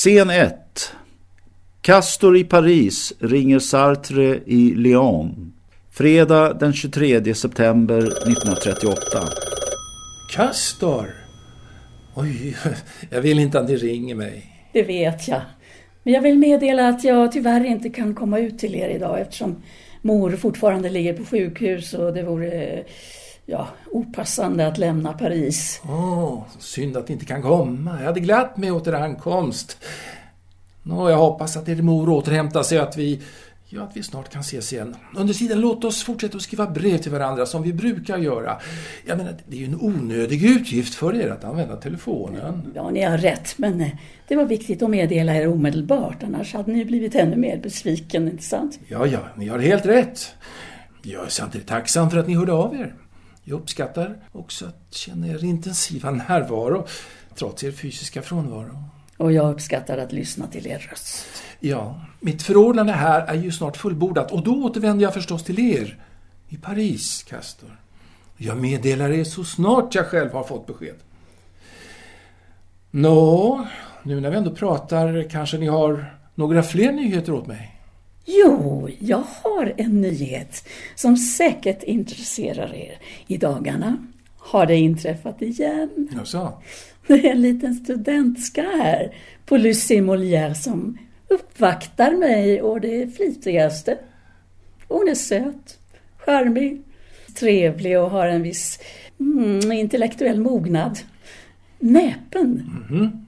Scen 1. Castor i Paris ringer Sartre i Lyon. Fredag den 23 september 1938. Castor! Oj, jag vill inte att ni ringer mig. Det vet jag. Men jag vill meddela att jag tyvärr inte kan komma ut till er idag eftersom mor fortfarande ligger på sjukhus och det vore ja, opassande att lämna Paris. Åh, oh, synd att ni inte kan komma. Jag hade glatt mig åt er ankomst. Nå, jag hoppas att er mor återhämtar sig och att vi, ja, att vi snart kan ses igen. Under tiden, låt oss fortsätta att skriva brev till varandra som vi brukar göra. Jag menar, det är ju en onödig utgift för er att använda telefonen. Ja, ni har rätt, men eh, det var viktigt att meddela er omedelbart. Annars hade ni blivit ännu mer besviken, inte sant? Ja, ja, ni har helt rätt. Jag är samtidigt tacksam för att ni hörde av er. Jag uppskattar också att känna er intensiva närvaro trots er fysiska frånvaro. Och jag uppskattar att lyssna till er röst. Ja, mitt förordnande här är ju snart fullbordat och då återvänder jag förstås till er i Paris, Castor. Jag meddelar er så snart jag själv har fått besked. Nå, nu när vi ändå pratar kanske ni har några fler nyheter åt mig? Jo, jag har en nyhet som säkert intresserar er. I dagarna har det inträffat igen. Jaså? Det är en liten studentska här på Lucie Molière som uppvaktar mig och det flitigaste. Hon är söt, charmig, trevlig och har en viss mm, intellektuell mognad. Näpen. Mm -hmm.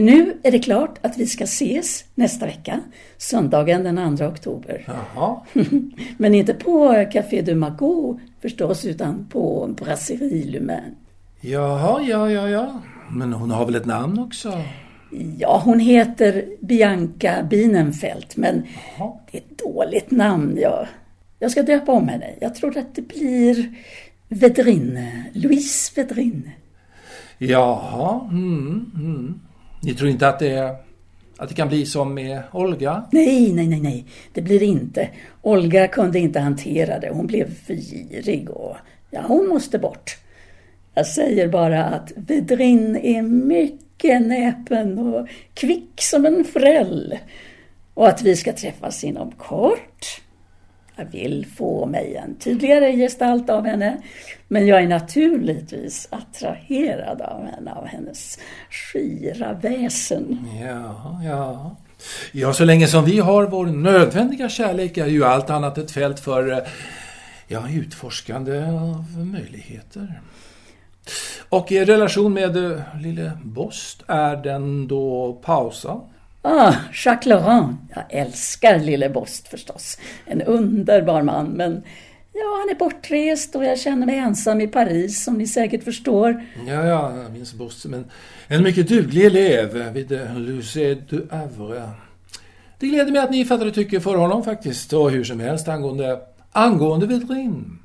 Nu är det klart att vi ska ses nästa vecka, söndagen den 2 oktober. Jaha. Men inte på Café de Magot förstås, utan på Brasserie Lumain. Jaha, ja, ja, ja. Men hon har väl ett namn också? Ja, hon heter Bianca Bienenfeld, men Jaha. det är ett dåligt namn. Jag, jag ska döpa om henne. Jag tror att det blir Vedrine, Louise Vedrine. Jaha, mm, mm. Ni tror inte att det, att det kan bli som med Olga? Nej, nej, nej, nej. Det blir det inte. Olga kunde inte hantera det. Hon blev för girig och ja, hon måste bort. Jag säger bara att Vedrin är mycket näpen och kvick som en fräll. Och att vi ska träffas inom kort. Jag vill få mig en tydligare gestalt av henne. Men jag är naturligtvis attraherad av henne, av hennes skira väsen. Ja, ja. Ja, så länge som vi har vår nödvändiga kärlek är ju allt annat ett fält för eh, ja, utforskande av möjligheter. Och er relation med eh, lille Bost, är den då pausad? Ah, Jacques Laurent. Jag älskar lille Bost förstås. En underbar man, men ja, han är bortrest och jag känner mig ensam i Paris, som ni säkert förstår. Ja, ja, jag minns Bost som en, en mycket duglig elev vid Lycée du Havre. Det gläder mig att ni fattade tycke för honom faktiskt, och hur som helst angående, angående Vedrin.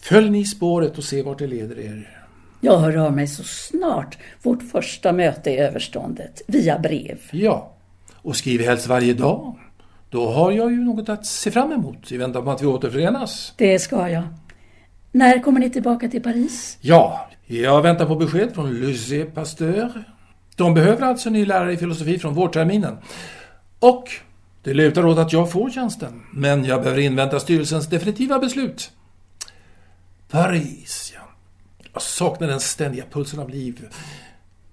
Följ ni spåret och se vart det leder er. Jag hör av mig så snart vårt första möte är överståndet, via brev. Ja, och skriv helst varje dag. Då har jag ju något att se fram emot i väntan på att vi återförenas. Det ska jag. När kommer ni tillbaka till Paris? Ja, jag väntar på besked från Lycée Pasteur. De behöver alltså en ny lärare i filosofi från vårterminen. Och det lutar åt att jag får tjänsten. Men jag behöver invänta styrelsens definitiva beslut. Paris. Jag saknar den ständiga pulsen av liv.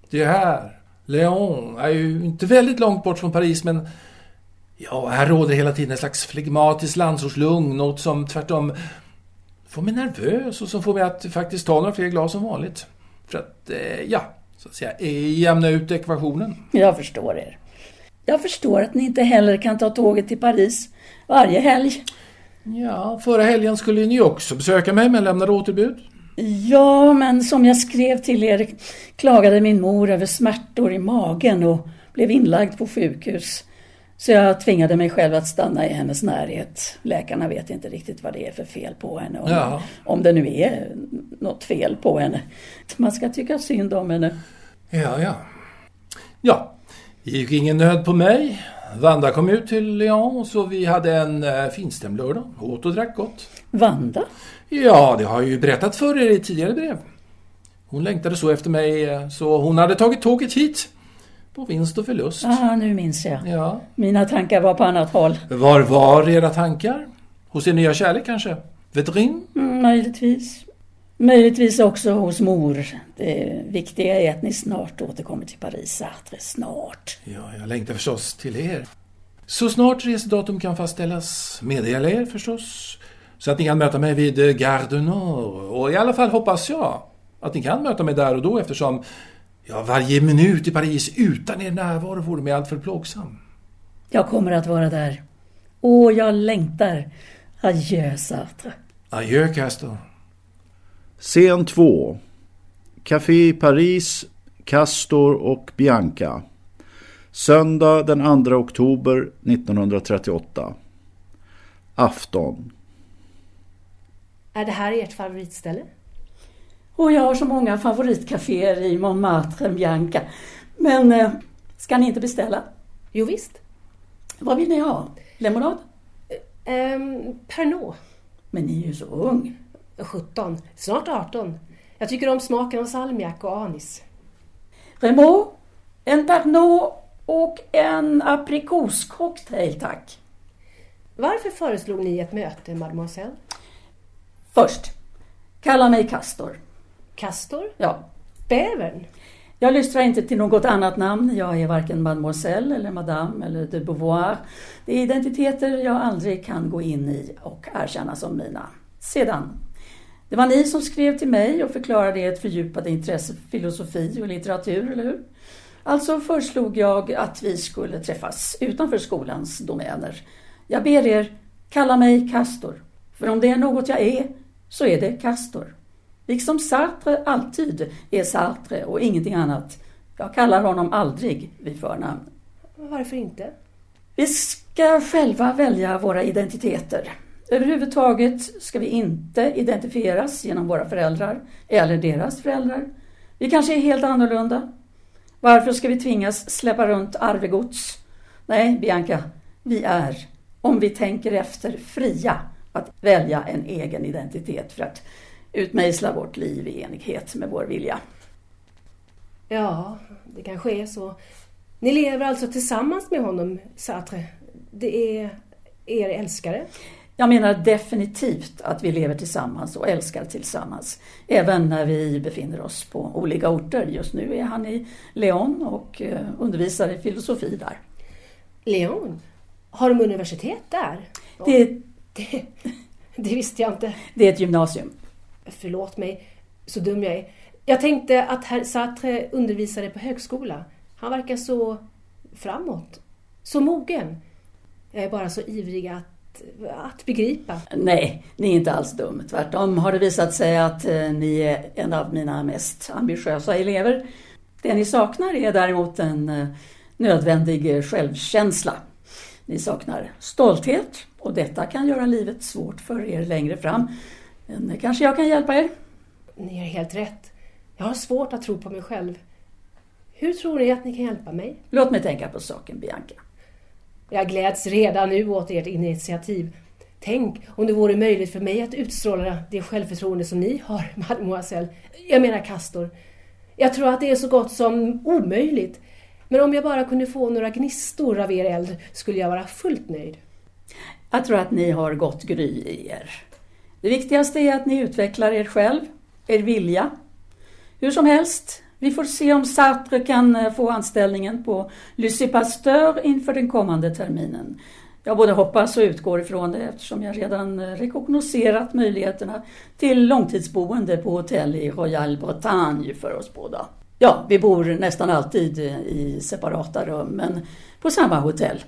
Det här, Lyon, är ju inte väldigt långt bort från Paris men ja, här råder hela tiden en slags flegmatisk landsortslugn, något som tvärtom får mig nervös och som får mig att faktiskt ta några fler glas som vanligt. För att, eh, ja, så att säga, jämna ut ekvationen. Jag förstår er. Jag förstår att ni inte heller kan ta tåget till Paris varje helg. Ja, förra helgen skulle ni också besöka mig men lämnade återbud. Ja, men som jag skrev till er klagade min mor över smärtor i magen och blev inlagd på sjukhus. Så jag tvingade mig själv att stanna i hennes närhet. Läkarna vet inte riktigt vad det är för fel på henne. Om, Ja. om det nu är något fel på henne. Man ska tycka synd om henne. Ja, ja. Ja, det gick ingen nöd på mig. Vanda kom ut till Lyon så vi hade en äh, finstämd lördag. Åt och drack gott. Vanda? Ja, det har jag ju berättat för er i tidigare brev. Hon längtade så efter mig eh, så hon hade tagit tåget hit. på vinst och förlust. Ah, nu minns jag. Ja. Mina tankar var på annat håll. Var var era tankar? Hos er nya kärlek kanske? Vetrin? Mm, möjligtvis. Möjligtvis också hos mor. Det viktiga är att ni snart återkommer till Paris, Sartre. Snart. Ja, jag längtar förstås till er. Så snart resedatum kan fastställas meddelar jag er förstås. Så att ni kan möta mig vid eh, Gare du Nord. Och i alla fall hoppas jag att ni kan möta mig där och då eftersom ja, varje minut i Paris utan er närvaro vore mig alltför plågsam. Jag kommer att vara där. Åh, jag längtar. Adjö, Sartre. Adjö, Castor. Scen 2. Café Paris, Castor och Bianca. Söndag den 2 oktober 1938. Afton. Är det här ert favoritställe? Och jag har så många favoritcaféer i Montmartre, Bianca. Men eh, ska ni inte beställa? Jo, visst. Vad vill ni ha? Lemonad? Ehm, Pernod. Men ni är ju så ung. 17. Snart 18. Jag tycker om smaken av salmiak och anis. Remo, en Pernod och en aprikoscocktail, tack. Varför föreslog ni ett möte, mademoiselle? Först, kalla mig Castor. Castor? Ja, Bävern? jag lystrar inte till något annat namn. Jag är varken mademoiselle eller madame eller de Beauvoir. Det är identiteter jag aldrig kan gå in i och erkänna som mina. Sedan, det var ni som skrev till mig och förklarade ert fördjupade intresse för filosofi och litteratur, eller hur? Alltså föreslog jag att vi skulle träffas utanför skolans domäner. Jag ber er, kalla mig Castor. För om det är något jag är, så är det Castor. Liksom Sartre alltid är Sartre och ingenting annat. Jag kallar honom aldrig vid förnamn. Varför inte? Vi ska själva välja våra identiteter. Överhuvudtaget ska vi inte identifieras genom våra föräldrar eller deras föräldrar. Vi kanske är helt annorlunda. Varför ska vi tvingas släppa runt arvegods? Nej, Bianca, vi är, om vi tänker efter, fria att välja en egen identitet för att utmejsla vårt liv i enighet med vår vilja. Ja, det kanske är så. Ni lever alltså tillsammans med honom, Sartre? Det är er älskare? Jag menar definitivt att vi lever tillsammans och älskar tillsammans. Även när vi befinner oss på olika orter. Just nu är han i Lyon och eh, undervisar i filosofi där. Leon? Har de universitet där? Det, Det, det visste jag inte. det är ett gymnasium. Förlåt mig, så dum jag är. Jag tänkte att herr Sartre undervisade på högskola. Han verkar så framåt. Så mogen. Jag är bara så ivrig att, att begripa. Nej, ni är inte alls dum. Tvärtom har det visat sig att eh, ni är en av mina mest ambitiösa elever. Det ni saknar är däremot en eh, nödvändig självkänsla. Ni saknar stolthet och detta kan göra livet svårt för er längre fram. Men kanske jag kan hjälpa er? Ni har helt rätt. Jag har svårt att tro på mig själv. Hur tror ni att ni kan hjälpa mig? Låt mig tänka på saken, Bianca. Jag gläds redan nu åt ert initiativ. Tänk om det vore möjligt för mig att utstråla det självförtroende som ni har, mademoiselle. Jag menar Castor. Jag tror att det är så gott som omöjligt. Men om jag bara kunde få några gnistor av er eld skulle jag vara fullt nöjd. Jag tror att ni har gott gry i er. Det viktigaste är att ni utvecklar er själv, er vilja. Hur som helst, vi får se om Sartre kan eh, få anställningen på Lucie Pasteur inför den kommande terminen. Jag både hoppas och utgår ifrån det eftersom jag redan eh, rekognoserat möjligheterna till långtidsboende på hotell i Royal Bretagne för oss båda. Ja, vi bor nästan alltid eh, i separata rum men på samma hotell.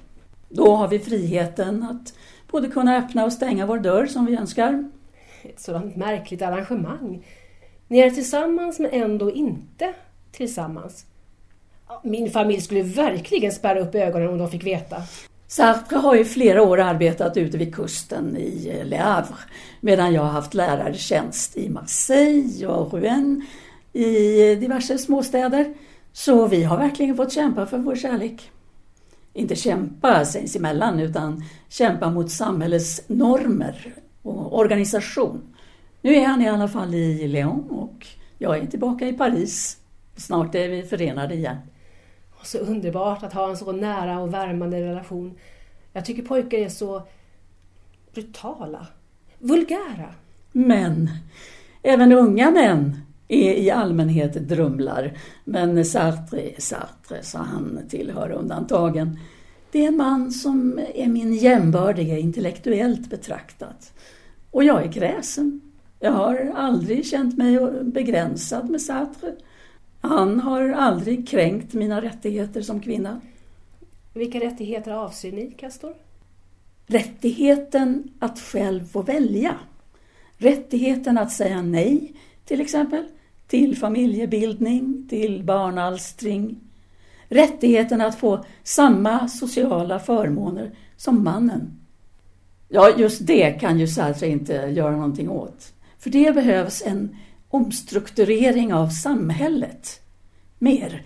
Då har vi friheten att både kunna öppna och stänga vår dörr som vi önskar. Ett sådant märkligt arrangemang. Ni är tillsammans men ändå inte tillsammans. Min familj skulle verkligen spärra upp ögonen om de fick veta. Sartre har i flera år arbetat ute vid kusten i Le Havre medan jag har haft lärartjänst i Marseille och Rouen i diverse småstäder. Så vi har verkligen fått kämpa för vår kärlek. Inte kämpa sinsemellan utan kämpa mot samhällets normer och organisation. Nu är han i alla fall i Lyon och jag är tillbaka i Paris. Snart är vi förenade igen. Så underbart att ha en så nära och värmande relation. Jag tycker pojkar är så brutala, vulgära. Men även unga män är i allmänhet drumlar. Men Sartre är Sartre, så han tillhör undantagen. Det är en man som är min jämbördige intellektuellt betraktat. Och jag är kräsen. Jag har aldrig känt mig begränsad med Sartre. Han har aldrig kränkt mina rättigheter som kvinna. Vilka rättigheter avser ni, Castor? Rättigheten att själv få välja. Rättigheten att säga nej, till exempel, till familjebildning, till barnalstring. Rättigheten att få samma sociala förmåner som mannen. Ja, just det kan ju Sartre inte göra någonting åt. För det behövs en omstrukturering av samhället. Mer.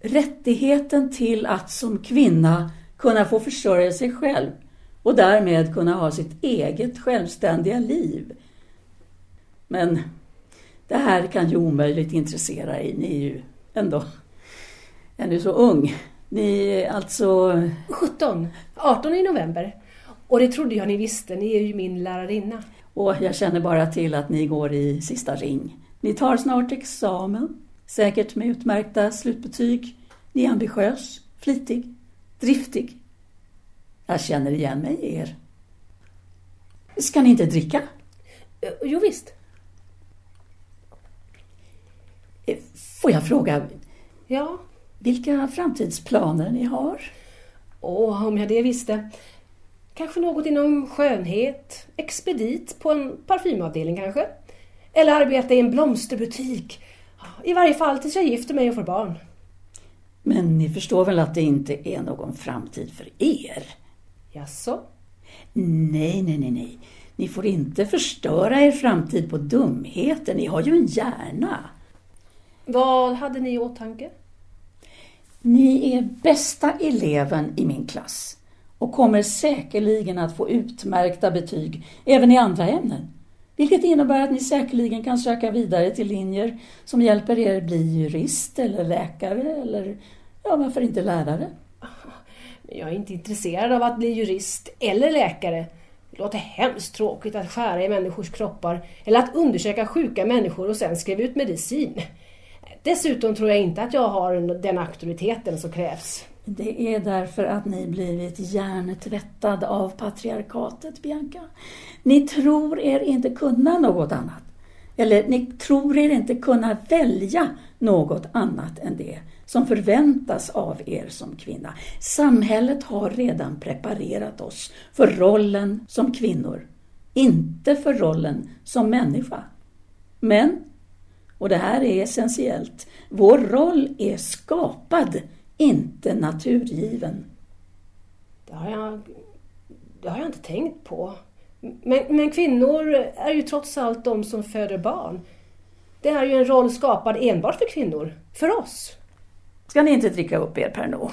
Rättigheten till att som kvinna kunna få försörja sig själv och därmed kunna ha sitt eget självständiga liv. Men det här kan ju omöjligt intressera er, ni är ju ändå ännu så ung. Ni är alltså... 17, 18 i november. Och det trodde jag ni visste, ni är ju min lärarinna. Och jag känner bara till att ni går i sista ring. Ni tar snart examen, säkert med utmärkta slutbetyg. Ni är ambitiös, flitig, driftig. Jag känner igen mig i er. Ska ni inte dricka? Eh, Jo visst. Eh, Får jag fråga Ja. vilka framtidsplaner ni har? Åh, om jag det visste. Kanske något inom skönhet, expedit på en parfymavdelning kanske. Eller arbeta i en blomsterbutik. I varje fall tills jag gifter mig och får barn. Men ni förstår väl att det inte är någon framtid för er? Jaså? Nej, nej, nej, nej. Ni får inte förstöra er framtid på dumheter. Ni har ju en hjärna. Vad hade ni i åtanke? Ni är bästa eleven i min klass och kommer säkerligen att få utmärkta betyg även i andra ämnen. Vilket innebär att ni säkerligen kan söka vidare till linjer som hjälper er bli jurist eller läkare eller ja, varför inte lärare? Jag är inte intresserad av att bli jurist eller läkare. Det låter hemskt tråkigt att skära i människors kroppar eller att undersöka sjuka människor och sen skriva ut medicin. Dessutom tror jag inte att jag har den auktoriteten som krävs. Det är därför att ni blivit hjärntvättad av patriarkatet, Bianca. Ni tror er inte kunna något annat. Eller ni tror er inte kunna välja något annat än det som förväntas av er som kvinna. Samhället har redan preparerat oss för rollen som kvinnor, inte för rollen som människa. Men, och det här är essentiellt, vår roll är skapad, inte naturgiven. Det har jag, det har jag inte tänkt på. Men, men kvinnor är ju trots allt de som föder barn. Det är ju en roll skapad enbart för kvinnor. För oss. Ska ni inte dricka upp er Pernod?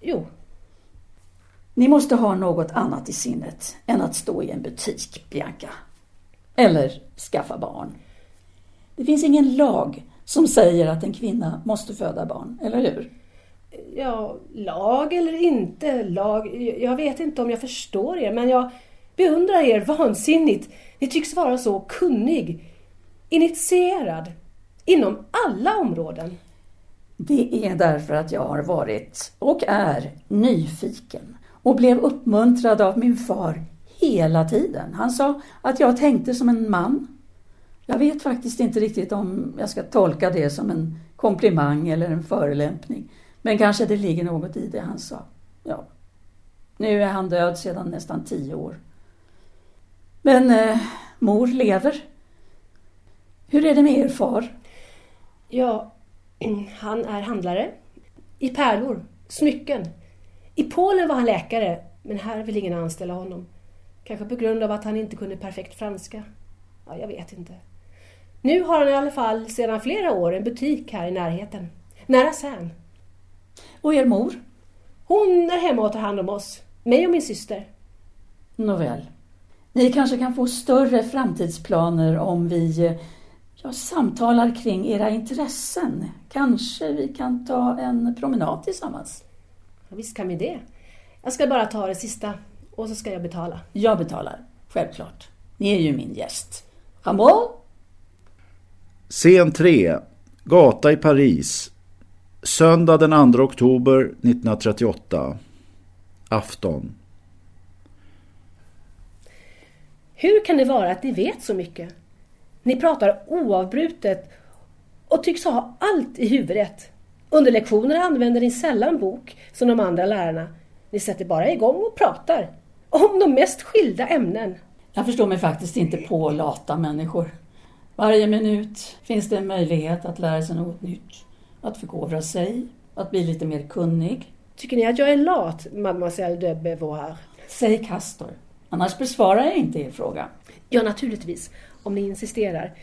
Jo, Ni måste ha något annat i sinnet än att stå i en butik, Bianca. Eller skaffa barn. Det finns ingen lag som säger att en kvinna måste föda barn, eller hur? Ja, lag eller inte lag. Jag vet inte om jag förstår er, men jag beundrar er vansinnigt. Ni tycks vara så kunnig, initierad, inom alla områden. Det är därför att jag har varit och är nyfiken och blev uppmuntrad av min far hela tiden. Han sa att jag tänkte som en man. Jag vet faktiskt inte riktigt om jag ska tolka det som en komplimang eller en förolämpning. Men kanske det ligger något i det han sa. Ja. Nu är han död sedan nästan tio år. Men eh, mor lever. Hur är det med er far? Ja, han är handlare. I pärlor, smycken. I Polen var han läkare, men här vill ingen anställa honom. Kanske på grund av att han inte kunde perfekt franska. Ja, jag vet inte. Nu har han i alla fall sedan flera år en butik här i närheten. Nära Särn. Och er mor? Hon är hemma och tar hand om oss. Mig och min syster. Nåväl. Ni kanske kan få större framtidsplaner om vi, Jag samtalar kring era intressen. Kanske vi kan ta en promenad tillsammans? Ja, visst kan vi det. Jag ska bara ta det sista och så ska jag betala. Jag betalar, självklart. Ni är ju min gäst. Ramon? Scen 3. Gata i Paris. Söndag den 2 oktober 1938. Afton. Hur kan det vara att ni vet så mycket? Ni pratar oavbrutet och tycks ha allt i huvudet. Under lektioner använder ni sällan bok som de andra lärarna. Ni sätter bara igång och pratar. Om de mest skilda ämnen. Jag förstår mig faktiskt inte på lata människor. Varje minut finns det en möjlighet att lära sig något nytt. Att förkovra sig, att bli lite mer kunnig. Tycker ni att jag är lat, mademoiselle de Beauvoir? Säg Castor, annars besvarar jag inte er fråga. Ja, naturligtvis, om ni insisterar.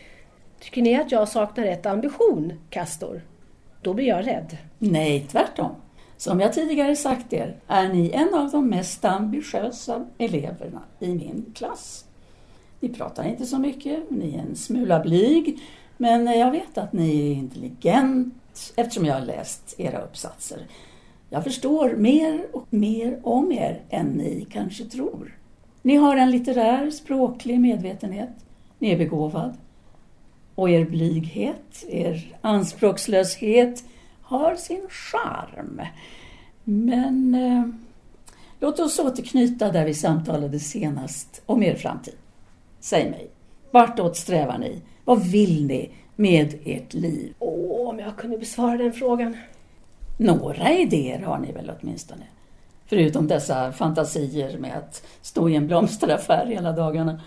Tycker ni att jag saknar rätt ambition, Castor? Då blir jag rädd. Nej, tvärtom. Som jag tidigare sagt er är ni en av de mest ambitiösa eleverna i min klass. Ni pratar inte så mycket, ni är en smula blyg, men jag vet att ni är intelligent eftersom jag har läst era uppsatser. Jag förstår mer och mer om er än ni kanske tror. Ni har en litterär språklig medvetenhet. Ni är begåvad. Och er blyghet, er anspråkslöshet har sin charm. Men eh, låt oss återknyta där vi samtalade senast om er framtid. Säg mig, vartåt strävar ni? Vad vill ni med ert liv? Åh, om jag kunde besvara den frågan. Några idéer har ni väl åtminstone? Förutom dessa fantasier med att stå i en blomsteraffär hela dagarna.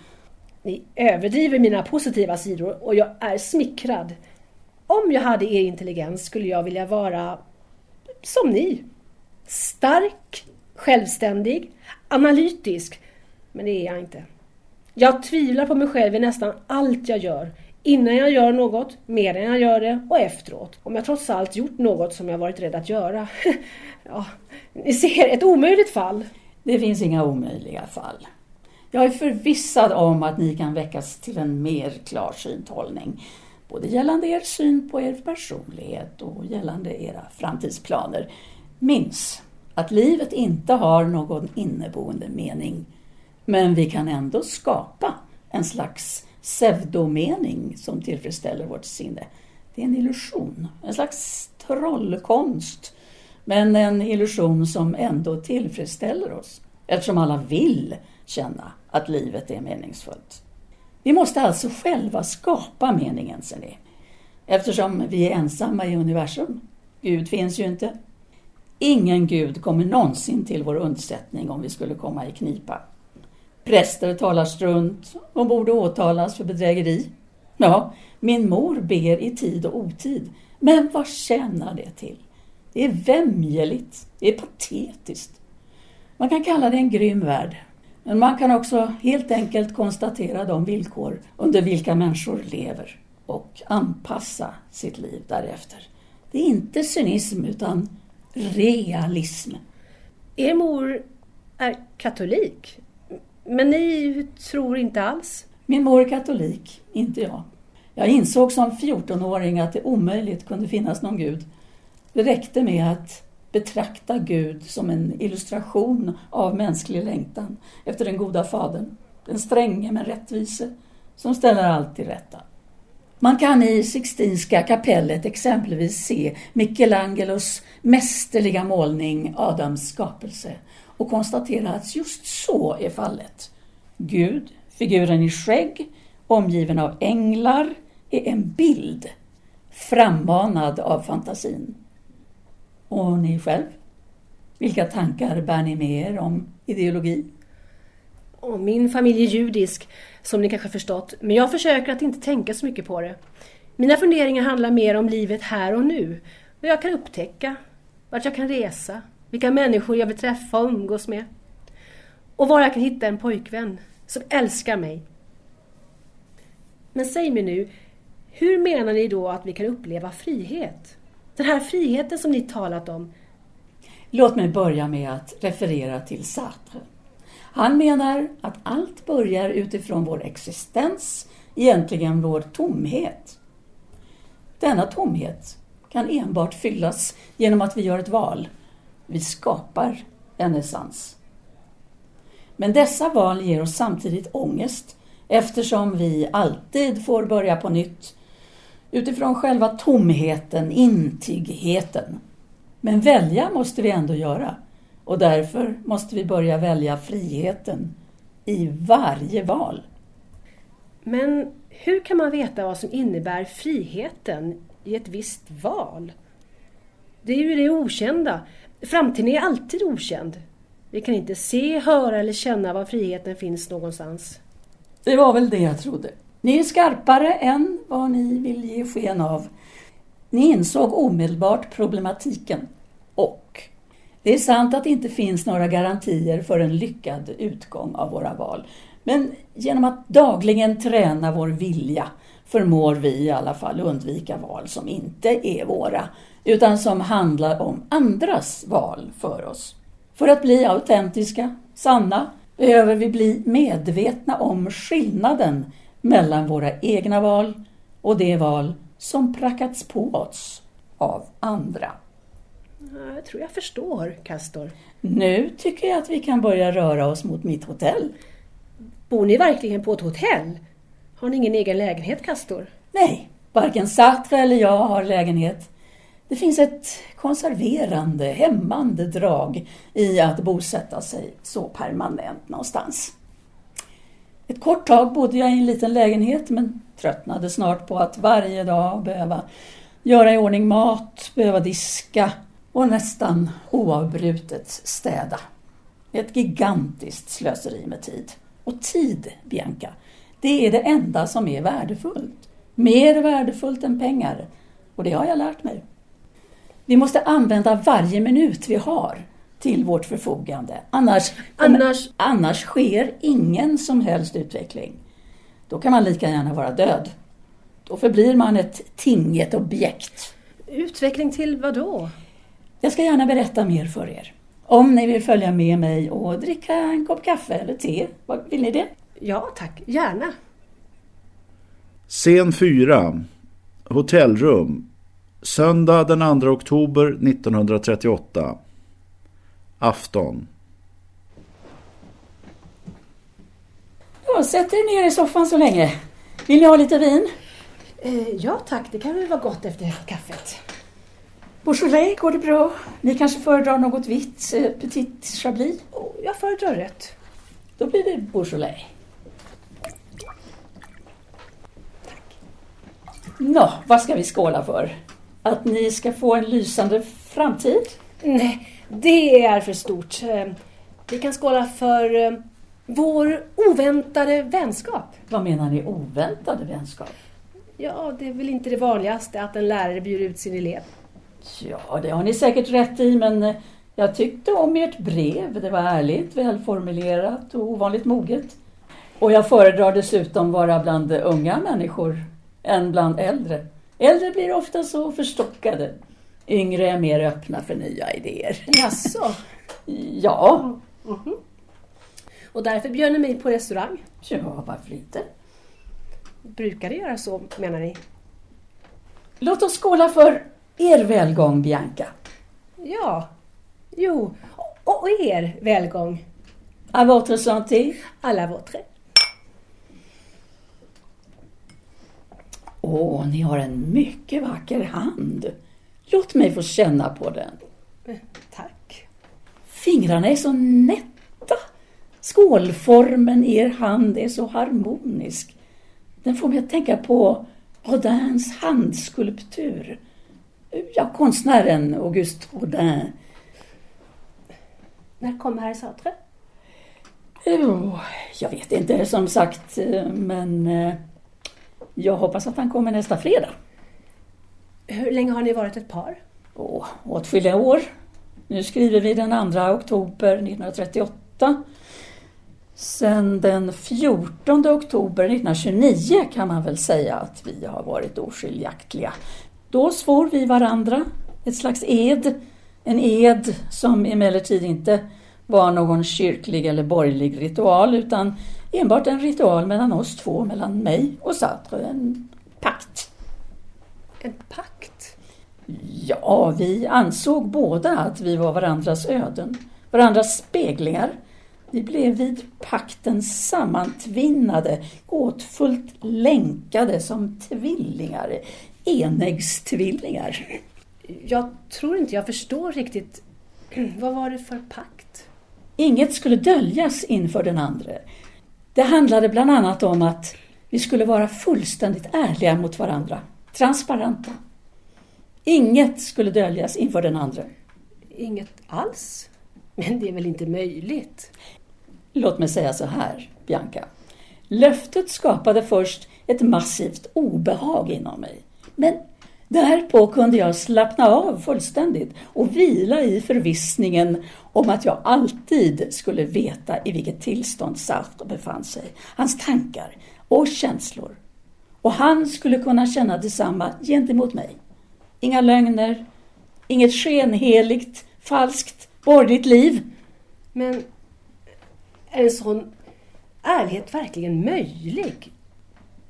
Ni överdriver mina positiva sidor och jag är smickrad. Om jag hade er intelligens skulle jag vilja vara som ni. Stark, självständig, analytisk. Men det är jag inte. Jag tvivlar på mig själv i nästan allt jag gör. Innan jag gör något, medan jag gör det och efteråt. Om jag trots allt gjort något som jag varit rädd att göra. ja, ni ser, ett omöjligt fall. Det finns inga omöjliga fall. Jag är förvissad om att ni kan väckas till en mer klarsynt hållning. Både gällande er syn på er personlighet och gällande era framtidsplaner. Minns att livet inte har någon inneboende mening. Men vi kan ändå skapa en slags pseudomening som tillfredsställer vårt sinne. Det är en illusion, en slags trollkonst. Men en illusion som ändå tillfredsställer oss eftersom alla vill känna att livet är meningsfullt. Vi måste alltså själva skapa meningen, ser ni. Eftersom vi är ensamma i universum. Gud finns ju inte. Ingen Gud kommer någonsin till vår undsättning om vi skulle komma i knipa. Präster talar strunt och borde åtalas för bedrägeri. Ja, min mor ber i tid och otid. Men vad tjänar det till? Det är vämjeligt, det är patetiskt. Man kan kalla det en grym värld. Men man kan också helt enkelt konstatera de villkor under vilka människor lever och anpassa sitt liv därefter. Det är inte cynism utan realism. Er mor är katolik, men ni tror inte alls? Min mor är katolik, inte jag. Jag insåg som 14-åring att det omöjligt kunde finnas någon Gud. Det räckte med att betrakta Gud som en illustration av mänsklig längtan efter den goda fadern, den stränge men rättvise, som ställer allt till rätta. Man kan i Sixtinska kapellet exempelvis se Michelangelos mästerliga målning Adams skapelse och konstatera att just så är fallet. Gud, figuren i skägg, omgiven av änglar, är en bild frammanad av fantasin. Och ni själv? Vilka tankar bär ni med er om ideologi? Och min familj är judisk, som ni kanske förstått, men jag försöker att inte tänka så mycket på det. Mina funderingar handlar mer om livet här och nu, vad jag kan upptäcka, vart jag kan resa, vilka människor jag vill träffa och umgås med. Och var jag kan hitta en pojkvän som älskar mig. Men säg mig nu, hur menar ni då att vi kan uppleva frihet? Den här friheten som ni talat om. Låt mig börja med att referera till Sartre. Han menar att allt börjar utifrån vår existens, egentligen vår tomhet. Denna tomhet kan enbart fyllas genom att vi gör ett val. Vi skapar en essens. Men dessa val ger oss samtidigt ångest eftersom vi alltid får börja på nytt utifrån själva tomheten, intigheten. Men välja måste vi ändå göra och därför måste vi börja välja friheten i varje val. Men hur kan man veta vad som innebär friheten i ett visst val? Det är ju det okända. Framtiden är alltid okänd. Vi kan inte se, höra eller känna var friheten finns någonstans. Det var väl det jag trodde. Ni är skarpare än vad ni vill ge sken av. Ni insåg omedelbart problematiken. Och det är sant att det inte finns några garantier för en lyckad utgång av våra val. Men genom att dagligen träna vår vilja förmår vi i alla fall undvika val som inte är våra, utan som handlar om andras val för oss. För att bli autentiska, sanna, behöver vi bli medvetna om skillnaden mellan våra egna val och det val som prackats på oss av andra. Jag tror jag förstår, Castor. Nu tycker jag att vi kan börja röra oss mot mitt hotell. Bor ni verkligen på ett hotell? Har ni ingen egen lägenhet, Castor? Nej, varken Sartre eller jag har lägenhet. Det finns ett konserverande, hämmande drag i att bosätta sig så permanent någonstans. Ett kort tag bodde jag i en liten lägenhet men tröttnade snart på att varje dag behöva göra i ordning mat, behöva diska och nästan oavbrutet städa. Ett gigantiskt slöseri med tid. Och tid, Bianca, det är det enda som är värdefullt. Mer värdefullt än pengar. Och det har jag lärt mig. Vi måste använda varje minut vi har till vårt förfogande. Annars, Annars- annars sker ingen som helst utveckling. Då kan man lika gärna vara död. Då förblir man ett tinget objekt. Utveckling till vad då? Jag ska gärna berätta mer för er. Om ni vill följa med mig och dricka en kopp kaffe eller te. Vill ni det? Ja, tack. Gärna. Scen 4. Hotellrum. Söndag den 2 oktober 1938. Afton. Ja, sätt er ner i soffan så länge. Vill ni ha lite vin? Eh, ja, tack. Det kan väl vara gott efter kaffet. Beaujolais, går det bra? Ni kanske föredrar något vitt, eh, petit chablis? Oh, jag föredrar rött. Då blir det Beaujolais. Nå, vad ska vi skåla för? Att ni ska få en lysande framtid? Nej, det är för stort. Eh, Vi kan skåla för eh, vår oväntade vänskap. Vad menar ni oväntade vänskap? Ja, det är väl inte det vanligaste att en lärare bjuder ut sin elev. Ja, det har ni säkert rätt i, men eh, jag tyckte om ert brev. Det var ärligt, välformulerat och ovanligt moget. Och jag föredrar dessutom vara bland unga människor än bland äldre. Äldre blir ofta så förstockade. Yngre är mer öppna för nya idéer. Jaså? Ja, Och därför bjöd ni mig på restaurang? ja varför inte? Brukar det göra så, menar ni? Låt oss skåla för er välgång, Bianca. Ja. Jo. Och och er välgång. À votre santé. À la vôtre. Åh, ni har en mycket vacker hand. Låt mig få känna på den. Eh, Tack. Fingrarna är så nätta. Skålformen i er hand är så harmonisk. Den får mig att tänka på Rodins handskulptur. Ja, konstnären Auguste Rodin. När kommer herr Sartre? Oh, jag vet inte som sagt, eh, men eh, jag hoppas att han kommer nästa fredag. Hur länge har ni varit ett par? Åh, åtskilliga år. Nu skriver vi den 2 oktober 1938. Sen den 14 oktober 1929 kan man väl säga att vi har varit oskiljaktiga. Då svor vi varandra ett slags ed. En ed som emellertid inte var någon kyrklig eller borgerlig ritual utan enbart en ritual mellan oss två, mellan mig och Sartre. En pakt. En pakt? Ja, vi ansåg båda att vi var varandras öden, varandras speglingar. Vi blev vid pakten sammantvinnade, gåtfullt länkade som tvillingar, enäggstvillingar. Jag tror inte jag förstår riktigt. Vad var det för pakt? Inget skulle döljas inför den andra. Det handlade bland annat om att vi skulle vara fullständigt ärliga mot varandra, transparenta. Inget skulle döljas inför den andra. Inget alls? Men det är väl inte möjligt? Låt mig säga så här, Bianca. Löftet skapade först ett massivt obehag inom mig. Men därpå kunde jag slappna av fullständigt och vila i förvissningen om att jag alltid skulle veta i vilket tillstånd Sartre befann sig. Hans tankar och känslor. Och han skulle kunna känna detsamma gentemot mig. Inga lögner, inget skenheligt, falskt, borgerligt liv. Men är en sån ärlighet verkligen möjlig?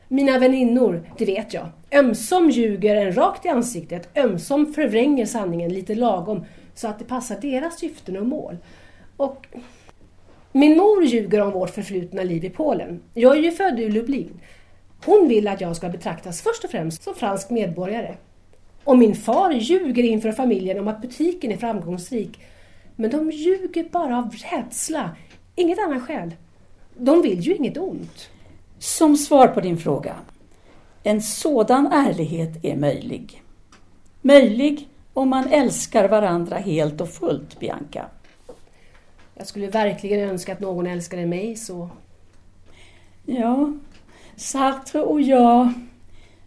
Mina väninnor, det vet jag, ömsom ljuger en rakt i ansiktet, ömsom förvränger sanningen lite lagom så att det passar deras syften och mål. Och min mor ljuger om vårt förflutna liv i Polen. Jag är ju född i Lublin. Hon vill att jag ska betraktas först och främst som fransk medborgare. Och min far ljuger inför familjen om att butiken är framgångsrik. Men de ljuger bara av rädsla, inget annat skäl. De vill ju inget ont. Som svar på din fråga. En sådan ärlighet är möjlig. Möjlig om man älskar varandra helt och fullt, Bianca. Jag skulle verkligen önska att någon älskade mig så. Ja, Sartre och jag,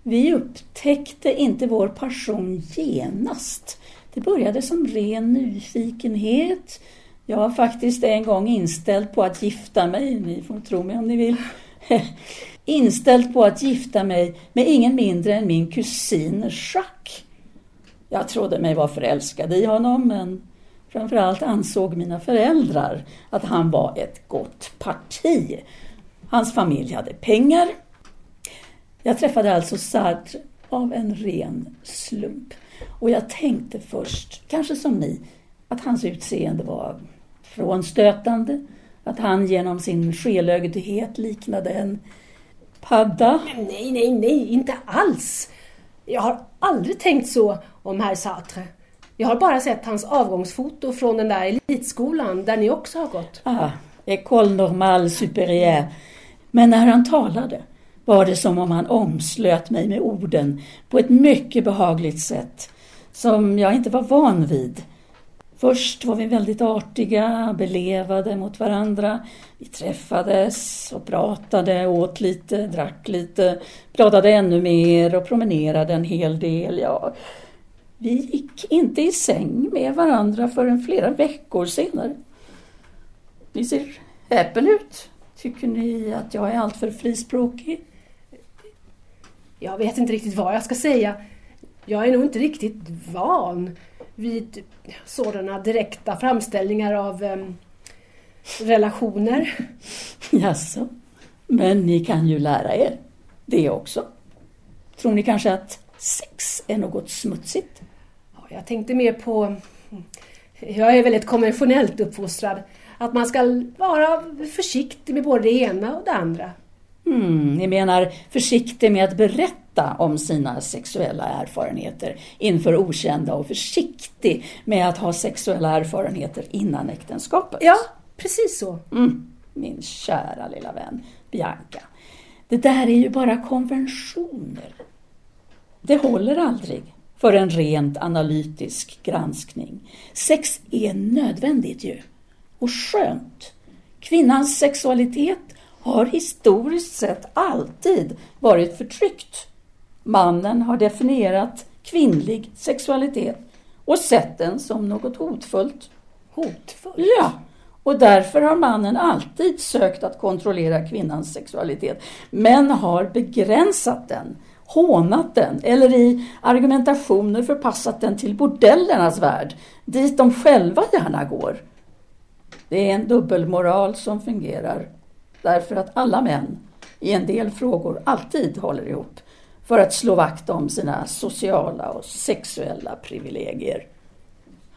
vi upptäckte inte vår passion genast. Det började som ren nyfikenhet. Jag var faktiskt en gång inställd på att gifta mig, ni får tro mig om ni vill. inställd på att gifta mig med ingen mindre än min kusin Jacques. Jag trodde mig vara förälskad i honom men framförallt ansåg mina föräldrar att han var ett gott parti. Hans familj hade pengar. Jag träffade alltså Sartre av en ren slump. Och jag tänkte först, kanske som ni, att hans utseende var frånstötande. Att han genom sin skelögdhet liknade en padda. Nej, nej, nej, inte alls. Jag har aldrig tänkt så om herr Sartre. Jag har bara sett hans avgångsfoto från den där elitskolan där ni också har gått. Ah, École Normale Supérieure. Men när han talade var det som om han omslöt mig med orden på ett mycket behagligt sätt som jag inte var van vid. Först var vi väldigt artiga, belevade mot varandra. Vi träffades och pratade, åt lite, drack lite, pratade ännu mer och promenerade en hel del. Ja, vi gick inte i säng med varandra förrän flera veckor senare. Ni ser häpen ut. Tycker ni att jag är alltför frispråkig? Jag vet inte riktigt vad jag ska säga. Jag är nog inte riktigt van vid sådana direkta framställningar av um, relationer. Jaså? Men ni kan ju lära er det också. Tror ni kanske att sex är något smutsigt? Ja, jag tänkte mer på... Jag är väldigt konventionellt uppfostrad. Att man ska vara försiktig med både det ena och det andra. Mm, ni menar försiktig med att berätta om sina sexuella erfarenheter inför okända och försiktig med att ha sexuella erfarenheter innan äktenskapet? Ja, precis så. Mm, min kära lilla vän Bianca. Det där är ju bara konventioner. Det håller aldrig för en rent analytisk granskning. Sex är nödvändigt ju. Och skönt. Kvinnans sexualitet har historiskt sett alltid varit förtryckt. Mannen har definierat kvinnlig sexualitet och sett den som något hotfullt. Hotfullt? Ja, och därför har mannen alltid sökt att kontrollera kvinnans sexualitet, men har begränsat den, hånat den eller i argumentationer förpassat den till bordellernas värld, dit de själva gärna går. Det är en dubbelmoral som fungerar därför att alla män i en del frågor alltid håller ihop. för att slå vakt om sina sociala och sexuella privilegier.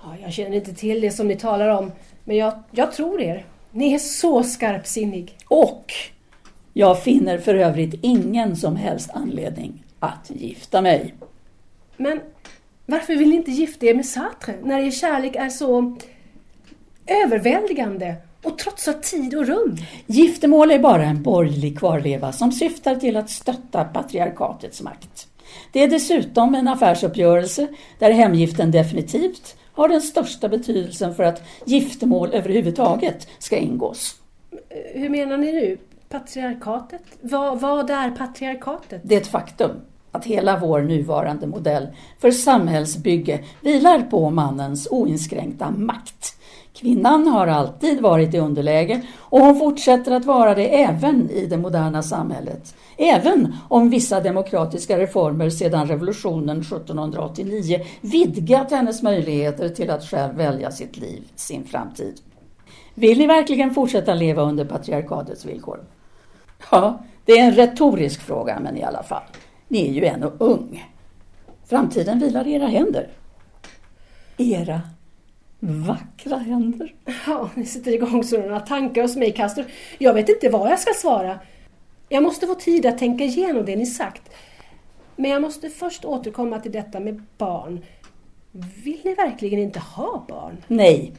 Ja, jag känner inte till det som ni talar om, men jag, jag tror er. Ni är så skarpsinnig. Och jag finner för övrigt ingen som helst anledning att gifta mig. Men varför vill ni inte gifta er med Sartre när er kärlek är så överväldigande och trotsar tid och rum? Giftermål är bara en borgerlig kvarleva som syftar till att stötta patriarkatets makt. Det är dessutom en affärsuppgörelse där hemgiften definitivt har den största betydelsen för att giftermål överhuvudtaget ska ingås. Hur menar ni nu? Patriarkatet? Vad, vad är patriarkatet? Det är ett faktum att hela vår nuvarande modell för samhällsbygge vilar på mannens oinskränkta makt. Kvinnan har alltid varit i underläge och hon fortsätter att vara det även i det moderna samhället. Även om vissa demokratiska reformer sedan revolutionen 1789 vidgat hennes möjligheter till att själv välja sitt liv, sin framtid. Vill ni verkligen fortsätta leva under patriarkatets villkor? Ja, det är en retorisk fråga, men i alla fall. Ni är ju ännu ung. Framtiden vilar i era händer. Era vackra händer. Ja, ni sätter igång sådana tankar hos mig, Castor. Jag vet inte vad jag ska svara. Jag måste få tid att tänka igenom det ni sagt. Men jag måste först återkomma till detta med barn. Vill ni verkligen inte ha barn? Nej,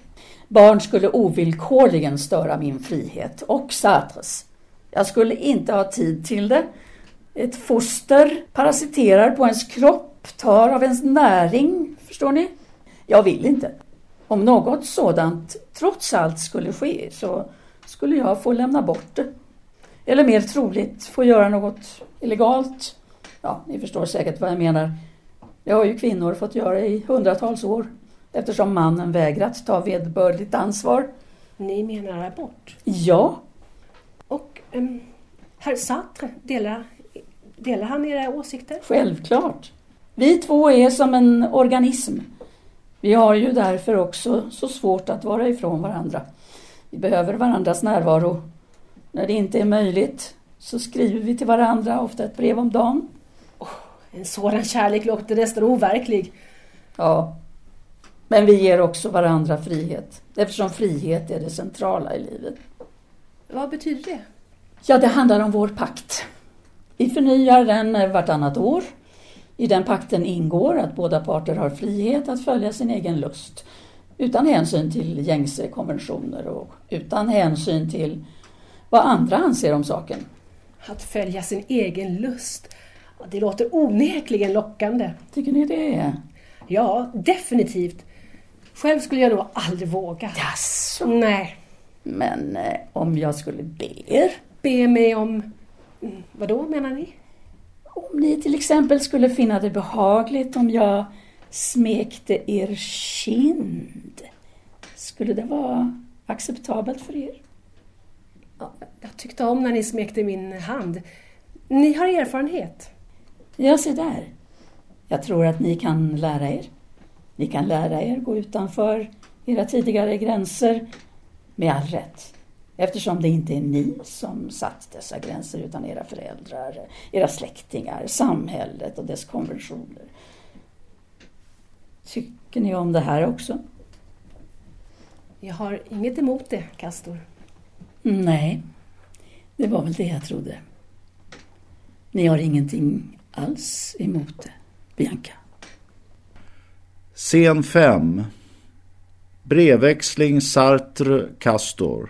barn skulle ovillkorligen störa min frihet och Sartres. Jag skulle inte ha tid till det. Ett foster parasiterar på ens kropp, tar av ens näring, förstår ni? Jag vill inte. Om något sådant trots allt skulle ske så skulle jag få lämna bort det. Eller mer troligt få göra något illegalt. Ja, ni förstår säkert vad jag menar. Det har ju kvinnor fått göra i hundratals år eftersom mannen vägrat ta vederbörligt ansvar. Ni menar abort? Ja. Och um, herr Sartre, delar, delar han era åsikter? Självklart. Vi två är som en organism. Vi har ju därför också så svårt att vara ifrån varandra. Vi behöver varandras närvaro. När det inte är möjligt så skriver vi till varandra, ofta ett brev om dagen. Oh, en sådan kärlek låter nästan overklig. Ja, men vi ger också varandra frihet eftersom frihet är det centrala i livet. Vad betyder det? Ja, det handlar om vår pakt. Vi förnyar den vartannat år i den pakten ingår att båda parter har frihet att följa sin egen lust utan hänsyn till gängse konventioner och utan hänsyn till vad andra anser om saken. Att följa sin egen lust, det låter onekligen lockande. Tycker ni det? Ja, definitivt. Själv skulle jag nog aldrig våga. Jaså? Nej. Men eh, om jag skulle be er? Be mig om... Mm, vad då menar ni? Om ni till exempel skulle finna det behagligt om jag smekte er kind, skulle det vara acceptabelt för er? Ja, jag tyckte om när ni smekte min hand. Ni har erfarenhet. Ja, se där. Jag tror att ni kan lära er. Ni kan lära er gå utanför era tidigare gränser med all rätt. Eftersom det inte är ni som satt dessa gränser utan era föräldrar, era släktingar, samhället och dess konventioner. Tycker ni om det här också? Jag har inget emot det, Castor. Nej, det var väl det jag trodde. Ni har ingenting alls emot det, Bianca? Scen 5 Brevväxling Sartre-Castor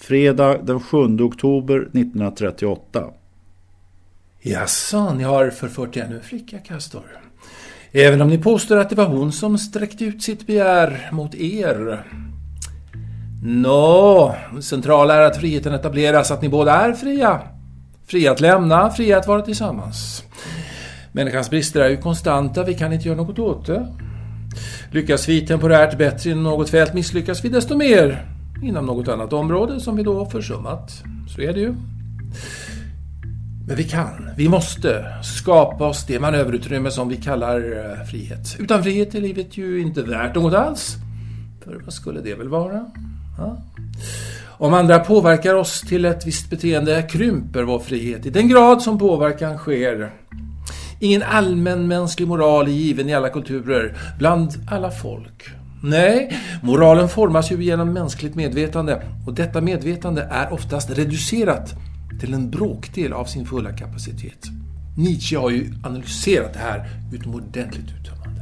Fredag den 7 oktober 1938. Jaså, ni har förfört ännu en flicka, Castor? Även om ni påstår att det var hon som sträckte ut sitt begär mot er. Nå, det centrala är att friheten etableras, att ni båda är fria. Fria att lämna, fria att vara tillsammans. Människans brister är ju konstanta, vi kan inte göra något åt det. Lyckas vi temporärt bättre inom något fält misslyckas vi desto mer inom något annat område som vi då försummat. Så är det ju. Men vi kan, vi måste skapa oss det manöverutrymme som vi kallar eh, frihet. Utan frihet är livet ju inte värt något alls. För vad skulle det väl vara? Ja. Om andra påverkar oss till ett visst beteende krymper vår frihet i den grad som påverkan sker Ingen allmänmänsklig moral är given i alla kulturer, bland alla folk. Nej, moralen formas ju genom mänskligt medvetande och detta medvetande är oftast reducerat till en bråkdel av sin fulla kapacitet. Nietzsche har ju analyserat det här utomordentligt uttömmande.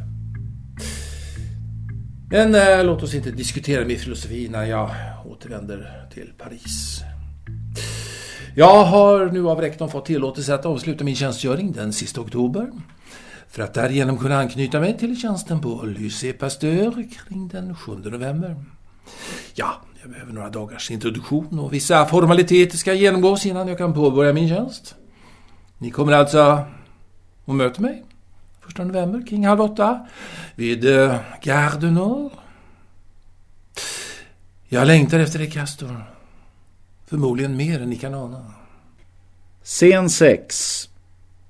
Men eh, låt oss inte diskutera min filosofi när jag återvänder till Paris. Jag har nu av rektorn fått tillåtelse att avsluta min tjänstgöring den sista oktober för att därigenom kunna anknyta mig till tjänsten på Lycée Pasteur kring den 7 november. Ja, jag behöver några dagars introduktion och vissa formaliteter ska genomgås innan jag kan påbörja min tjänst. Ni kommer alltså och möter mig 1 november kring halv åtta vid Gare du Nord. Jag längtar efter dig, Castor. Förmodligen mer än ni kan ana. Scen 6.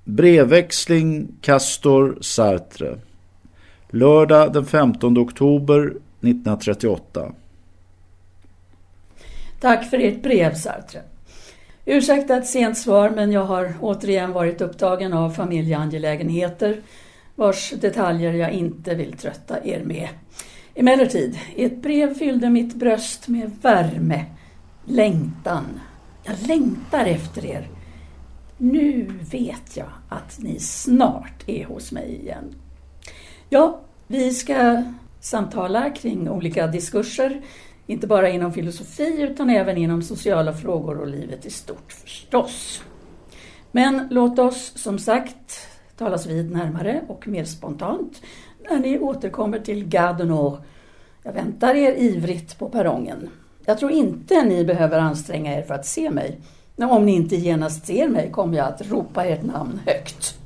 Brevväxling Castor Sartre. Lördag den 15 oktober 1938. Tack för ert brev, Sartre. Ursäkta ett sent svar, men jag har återigen varit upptagen av familjeangelägenheter vars detaljer jag inte vill trötta er med. Emellertid, ert brev fyllde mitt bröst med värme, längtan. Jag längtar efter er. Nu vet jag att ni snart är hos mig igen. Ja, vi ska samtala kring olika diskurser inte bara inom filosofi utan även inom sociala frågor och livet i stort förstås. Men låt oss som sagt talas vid närmare och mer spontant när ni återkommer till Gardeno. Jag väntar er ivrigt på perrongen. Jag tror inte ni behöver anstränga er för att se mig. Om ni inte genast ser mig kommer jag att ropa ert namn högt.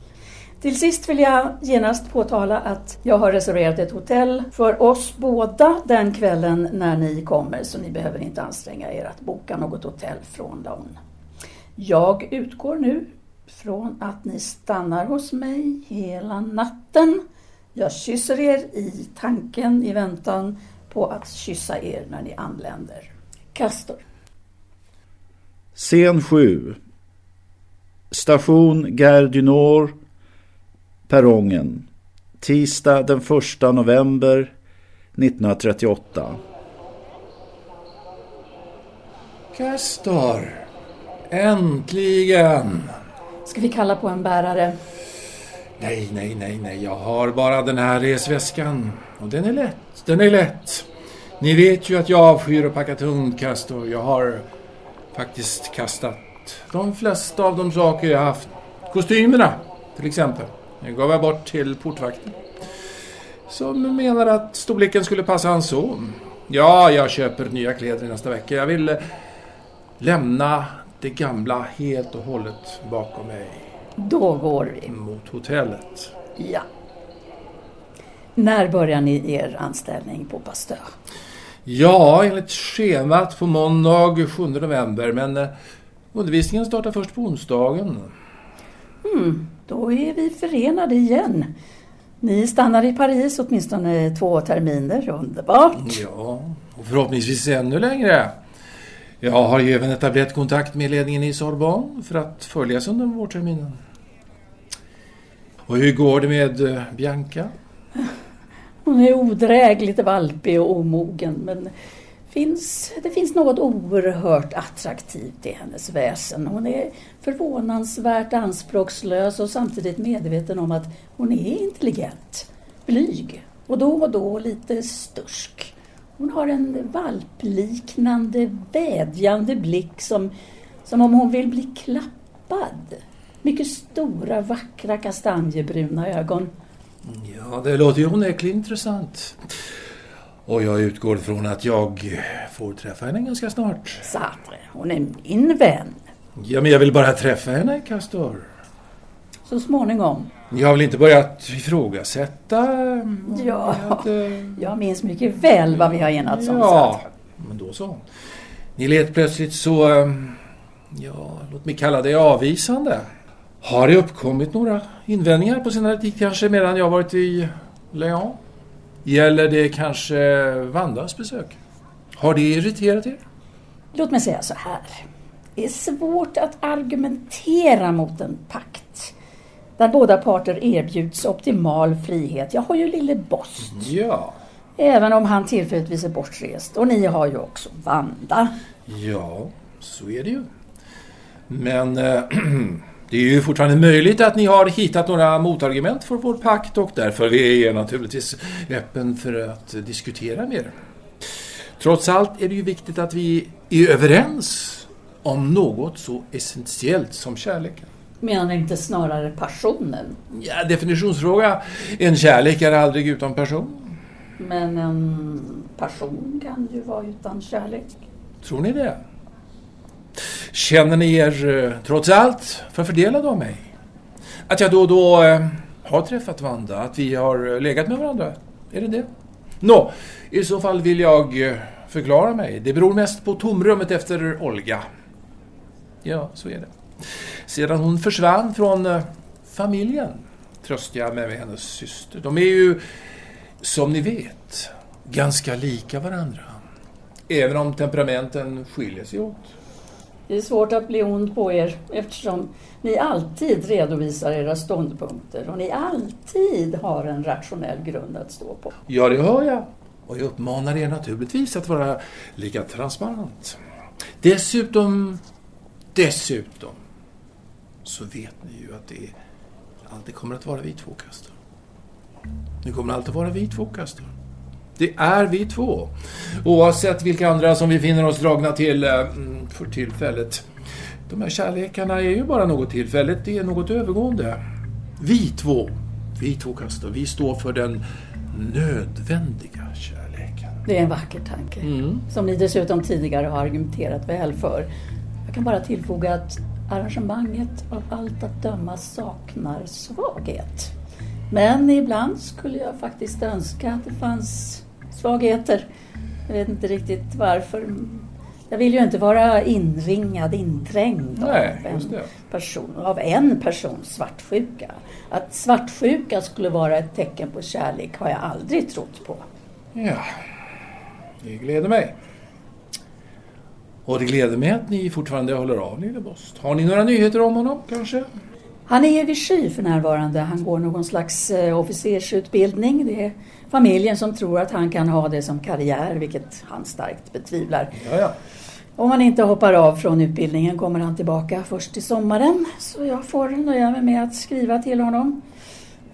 Till sist vill jag genast påtala att jag har reserverat ett hotell för oss båda den kvällen när ni kommer så ni behöver inte anstränga er att boka något hotell från dagen. Jag utgår nu från att ni stannar hos mig hela natten. Jag kysser er i tanken i väntan på att kyssa er när ni anländer. Castor. Scen 7. Station Gare du Nord Perrongen. Tisdag den 1 november 1938. Castor! Äntligen! Ska vi kalla på en bärare? Nej, nej, nej, nej. Jag har bara den här resväskan. Och den är lätt. Den är lätt. Ni vet ju att jag avskyr att packa tungt, Castor. Jag har faktiskt kastat de flesta av de saker jag haft. Kostymerna, till exempel. Den gav jag bort till portvakten. Som menar att storleken skulle passa hans son. Ja, jag köper nya kläder nästa vecka. Jag vill eh, lämna det gamla helt och hållet bakom mig. Då går vi. Mot hotellet. Ja. När börjar ni er anställning på Pasteur? Ja, enligt schemat på måndag 7 november. Men eh, undervisningen startar först på onsdagen. Mm, då är vi förenade igen. Ni stannar i Paris åtminstone två terminer. Underbart! Ja, och förhoppningsvis ännu längre. Jag har ju även etablerat kontakt med ledningen i Sorbonne för att föreläsa under vårterminen. Och hur går det med eh, Bianca? Hon är odrägligt valpig och omogen men finns, det finns något oerhört attraktivt i hennes väsen. Hon är förvånansvärt anspråkslös och samtidigt medveten om att hon är intelligent, blyg och då och då lite stursk. Hon har en valpliknande, vädjande blick som, som om hon vill bli klappad. Mycket stora, vackra kastanjebruna ögon. Ja, det låter ju onekligen intressant. Och jag utgår från att jag får träffa henne ganska snart. Sartre, hon är min vän. Ja, men jag vill bara träffa henne, Castor. Så småningom. Jag har väl inte börjat ifrågasätta... Ja, att, jag minns mycket väl vad vi har enats om. Ja, men då så. Ni lät plötsligt så... Ja, låt mig kalla det avvisande. Har det uppkommit några invändningar på senare tid kanske medan jag varit i Leon? Gäller det kanske Vandas besök? Har det irriterat er? Låt mig säga så här. Det är svårt att argumentera mot en pakt. där båda parter erbjuds optimal frihet. Jag har ju lille Bost. Ja. Även om han tillfälligtvis är bortrest. Och ni har ju också Vanda. Ja, så är det ju. Men eh, det är ju fortfarande möjligt att ni har hittat några motargument för vår pakt och därför är jag naturligtvis öppen för att diskutera med er. Trots allt är det ju viktigt att vi är överens om något så essentiellt som kärleken. Menar ni inte snarare passionen? Ja, definitionsfråga. En kärlek är aldrig utan passion. Men en passion kan ju vara utan kärlek. Tror ni det? Känner ni er eh, trots allt förfördelade av mig? Att jag då och då eh, har träffat Vanda? Att vi har eh, legat med varandra? Är det det? Nå, i så fall vill jag eh, förklara mig. Det beror mest på tomrummet efter Olga. Ja, så är det. Sedan hon försvann från familjen tröstar jag mig med hennes syster. De är ju, som ni vet, ganska lika varandra. Även om temperamenten skiljer sig åt. Det är svårt att bli ond på er eftersom ni alltid redovisar era ståndpunkter och ni alltid har en rationell grund att stå på. Ja, det hör jag. Och jag uppmanar er naturligtvis att vara lika transparent. Dessutom, dessutom, så vet ni ju att det alltid kommer att vara vi två, kastor. Det kommer alltid vara vi två, kastor. Det är vi två. Oavsett vilka andra som vi finner oss dragna till eh, för tillfället. De här kärlekarna är ju bara något tillfälligt, det är något övergående. Vi två, vi två Castor, vi står för den nödvändiga kärleken. Det är en vacker tanke. Mm. Som ni dessutom tidigare har argumenterat väl för. Jag kan bara tillfoga att arrangemanget av allt att döma saknar svaghet. Men ibland skulle jag faktiskt önska att det fanns svagheter. Jag vet inte riktigt varför. Jag vill ju inte vara inringad, inträngd Nej, av, en person, av en persons svartsjuka. Att svartsjuka skulle vara ett tecken på kärlek har jag aldrig trott på. Ja, det gläder mig. Och det gläder mig att ni fortfarande håller av Lille Bost. Har ni några nyheter om honom kanske? Han är i Vichy för närvarande. Han går någon slags eh, officersutbildning. Det är familjen som tror att han kan ha det som karriär, vilket han starkt betvivlar. Ja, ja. Om han inte hoppar av från utbildningen kommer han tillbaka först till sommaren. Så jag får nöja mig med att skriva till honom.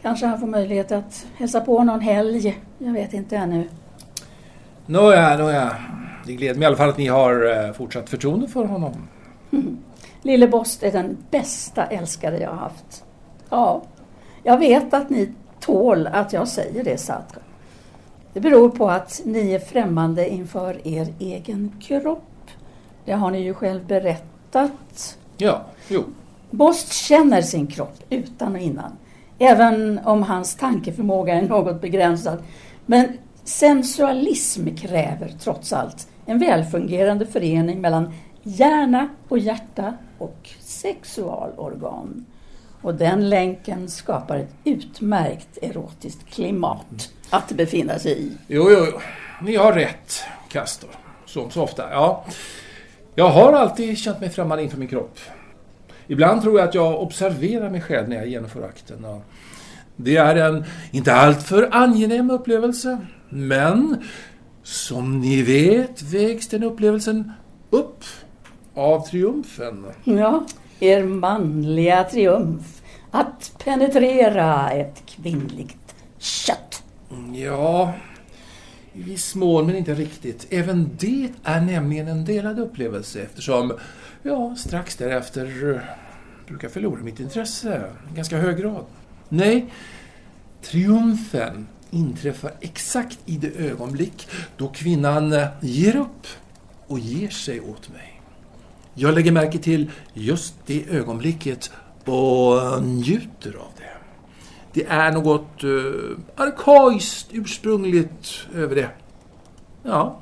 Kanske han får möjlighet att hälsa på någon helg. Jag vet inte ännu. Nåja, nåja. Det gläder mig i alla fall att ni har eh, fortsatt förtroende för honom. Lille Bost är den bästa älskare jag har haft. Ja, jag vet att ni tål att jag säger det, Sartre. Det beror på att ni är främmande inför er egen kropp. Det har ni ju själv berättat. Ja, jo. Bost känner sin kropp utan och innan. Även om hans tankeförmåga är något begränsad. Men sensualism kräver trots allt en välfungerande förening mellan hjärna och hjärta och sexualorgan. Och den länken skapar ett utmärkt erotiskt klimat att befinna sig i. Jo, jo, jo. Ni har rätt, Castor. Som så ofta. Ja. Jag har alltid känt mig främmande inför min kropp. Ibland tror jag att jag observerar mig själv när jag genomför akten. Det är en inte alltför angenäm upplevelse. Men som ni vet vägs den upplevelsen upp av triumfen. Ja, er manliga triumf att penetrera ett kvinnligt kött. Ja, i viss mån men inte riktigt. Även det är nämligen en delad upplevelse eftersom jag strax därefter eh, brukar förlora mitt intresse i ganska hög grad. Nej, triumfen inträffar exakt i det ögonblick då kvinnan eh, ger upp och ger sig åt mig. Jag lägger märke till just det ögonblicket och njuter av det. Det är något uh, arkaiskt, ursprungligt över det. Ja,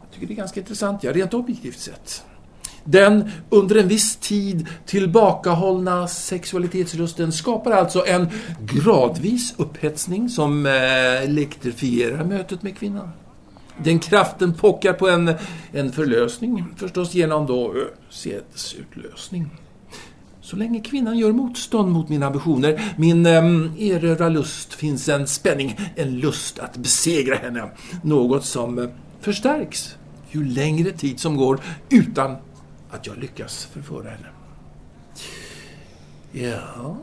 jag tycker det är ganska intressant, ja, rent objektivt sett. Den under en viss tid tillbakahållna sexualitetslusten skapar alltså en gradvis upphetsning som eh, elektrifierar mötet med kvinnan. Den kraften pockar på en, en förlösning, förstås genom då ö, sedsutlösning. Så länge kvinnan gör motstånd mot mina ambitioner, min um, erövra lust, finns en spänning, en lust att besegra henne. Något som uh, förstärks ju längre tid som går utan att jag lyckas förföra henne. Ja...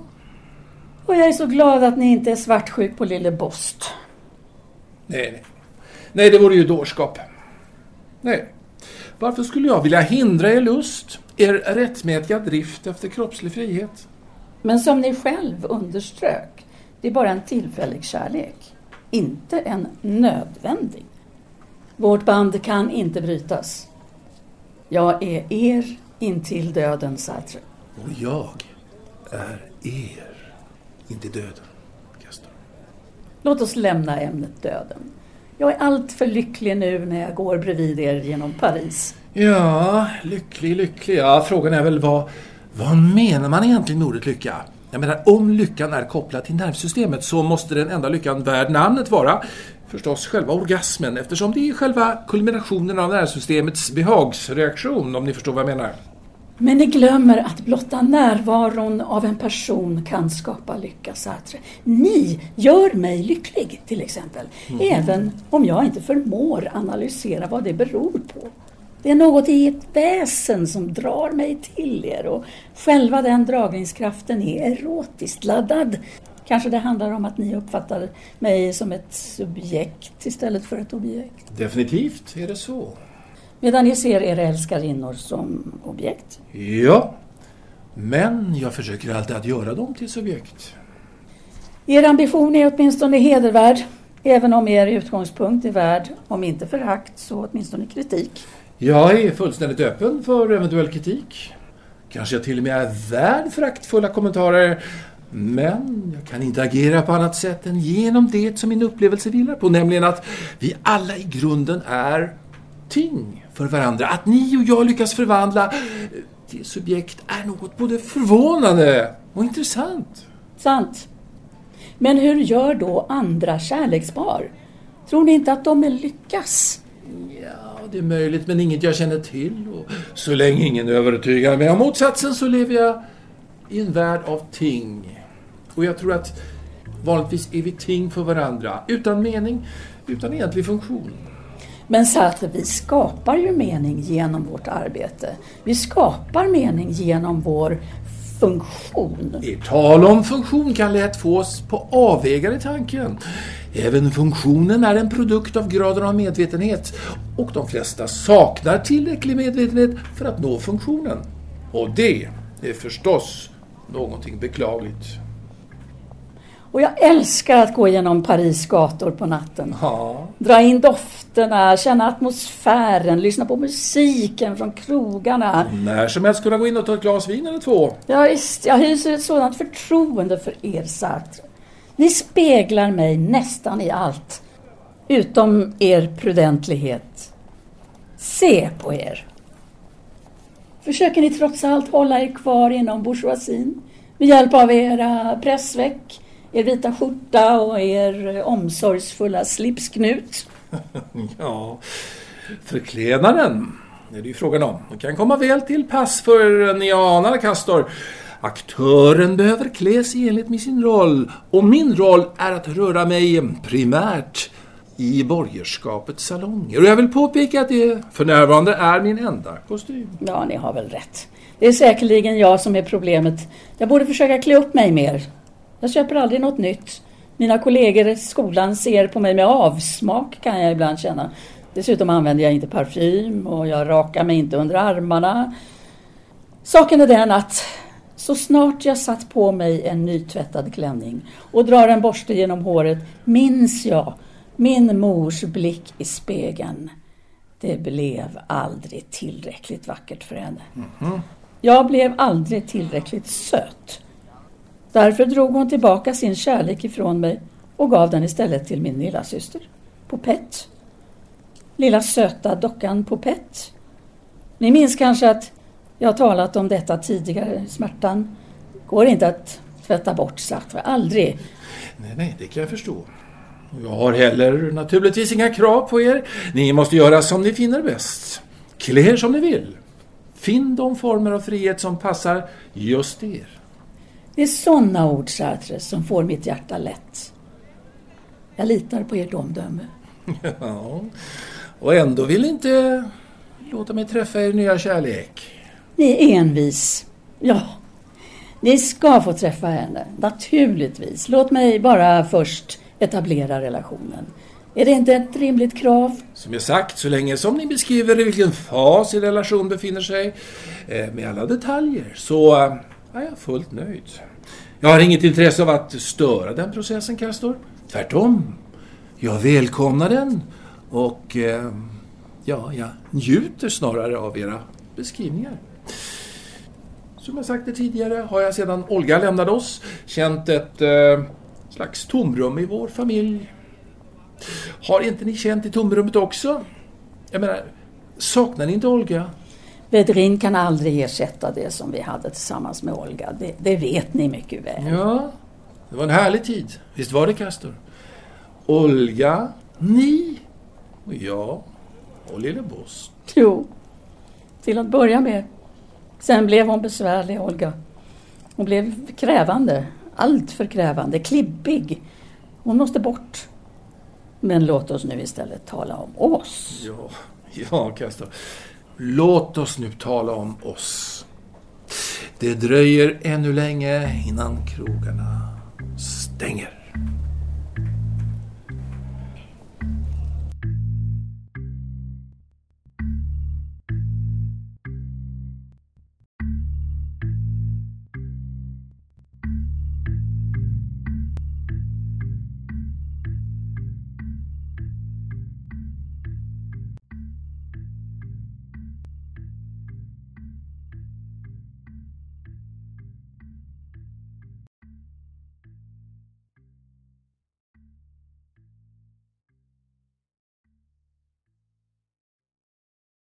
Och jag är så glad att ni inte är svartsjuk på lille Bost. Nej, nej. Nej, det vore ju dårskap. Nej. Varför skulle jag vilja hindra er lust, er rättmätiga drift efter kroppslig frihet? Men som ni själv underströk, det är bara en tillfällig kärlek. Inte en nödvändig. Vårt band kan inte brytas. Jag är er intill döden, Sartre. Och jag är er intill döden, Castor. Låt oss lämna ämnet döden. Jag är alltför lycklig nu när jag går bredvid er genom Paris. Ja, lycklig, lycklig. Ja, frågan är väl vad, vad menar man egentligen med ordet lycka? Jag menar, om lyckan är kopplad till nervsystemet så måste den enda lyckan värd namnet vara förstås själva orgasmen eftersom det är själva kulminationen av nervsystemets behagsreaktion, om ni förstår vad jag menar. Men ni glömmer att blotta närvaron av en person kan skapa lycka, Sartre. Ni gör mig lycklig, till exempel. Mm. Även om jag inte förmår analysera vad det beror på. Det är något i ett väsen som drar mig till er och själva den dragningskraften är erotiskt laddad. Kanske det handlar om att ni uppfattar mig som ett subjekt istället för ett objekt. Definitivt är det så. Medan ni ser era älskarinnor som objekt? Ja, men jag försöker alltid att göra dem till subjekt. Er ambition är åtminstone hedervärd, även om er utgångspunkt är värd, om inte förakt, så åtminstone kritik. Jag är fullständigt öppen för eventuell kritik. Kanske jag till och med är värd föraktfulla kommentarer. Men jag kan inte agera på annat sätt än genom det som min upplevelse vilar på, nämligen att vi alla i grunden är ting för varandra. Att ni och jag lyckas förvandla det subjekt är något både förvånande och intressant. Sant. Men hur gör då andra kärlekspar? Tror ni inte att de lyckas? Ja, det är möjligt, men inget jag känner till. Och så länge ingen övertygar mig om motsatsen så lever jag i en värld av ting. Och jag tror att vanligtvis är vi ting för varandra, utan mening, utan egentlig funktion. Men så att vi skapar ju mening genom vårt arbete. Vi skapar mening genom vår funktion. I tal om funktion kan lätt få oss på avvägar i tanken. Även funktionen är en produkt av graden av medvetenhet och de flesta saknar tillräcklig medvetenhet för att nå funktionen. Och det är förstås någonting beklagligt. Och jag älskar att gå genom Paris gator på natten. Ja. Dra in dofterna, känna atmosfären, lyssna på musiken från krogarna. När som helst kunna gå in och ta ett glas vin eller två. Ja, visst, jag hyser ett sådant förtroende för er Sartre. Ni speglar mig nästan i allt. Utom er prudentlighet. Se på er. Försöker ni trots allt hålla er kvar inom bourgeoisien med hjälp av era pressveck, er vita skjorta och er omsorgsfulla slipsknut? ja, förklädnaden är det ju frågan om. Det kan komma väl till pass för ni anar, Castor. Aktören behöver klä sig enligt med sin roll och min roll är att röra mig primärt i borgerskapets salonger. Och jag vill påpeka att det för närvarande är min enda kostym. Ja, ni har väl rätt. Det är säkerligen jag som är problemet. Jag borde försöka klä upp mig mer. Jag köper aldrig något nytt. Mina kollegor i skolan ser på mig med avsmak kan jag ibland känna. Dessutom använder jag inte parfym och jag rakar mig inte under armarna. Saken är den att så snart jag satt på mig en nytvättad klänning och drar en borste genom håret minns jag min mors blick i spegeln. Det blev aldrig tillräckligt vackert för henne. Mm -hmm. Jag blev aldrig tillräckligt söt. Därför drog hon tillbaka sin kärlek ifrån mig och gav den istället till min lilla syster. Popett. Lilla söta dockan Popett. Ni minns kanske att jag talat om detta tidigare. Smärtan går inte att tvätta bort sakta. Aldrig. Nej, nej, det kan jag förstå. Jag har heller naturligtvis inga krav på er. Ni måste göra som ni finner bäst. Klä er som ni vill. Finn de former av frihet som passar just er. Det är sådana ord, Sartre, som får mitt hjärta lätt. Jag litar på ert omdöme. Ja. Och ändå vill inte låta mig träffa er nya kärlek. Ni är envis. Ja, ni ska få träffa henne. Naturligtvis. Låt mig bara först etablera relationen. Är det inte ett rimligt krav? Som jag sagt, så länge som ni beskriver i vilken fas er relation befinner sig eh, med alla detaljer så jag är jag fullt nöjd. Jag har inget intresse av att störa den processen, Castor. Tvärtom. Jag välkomnar den och eh, ja, jag njuter snarare av era beskrivningar. Som jag sagt det tidigare har jag sedan Olga lämnade oss känt ett eh, slags tomrum i vår familj. Har inte ni känt i tomrummet också? Jag menar, saknar ni inte Olga? Vedrin kan aldrig ersätta det som vi hade tillsammans med Olga. Det, det vet ni mycket väl. Ja, det var en härlig tid. Visst var det, Castor? Olga, ni och jag och lille Boss. Jo, till att börja med. Sen blev hon besvärlig, Olga. Hon blev krävande. Allt för krävande. Klibbig. Hon måste bort. Men låt oss nu istället tala om oss. Ja, ja, Castor. Låt oss nu tala om oss. Det dröjer ännu länge innan krogarna stänger.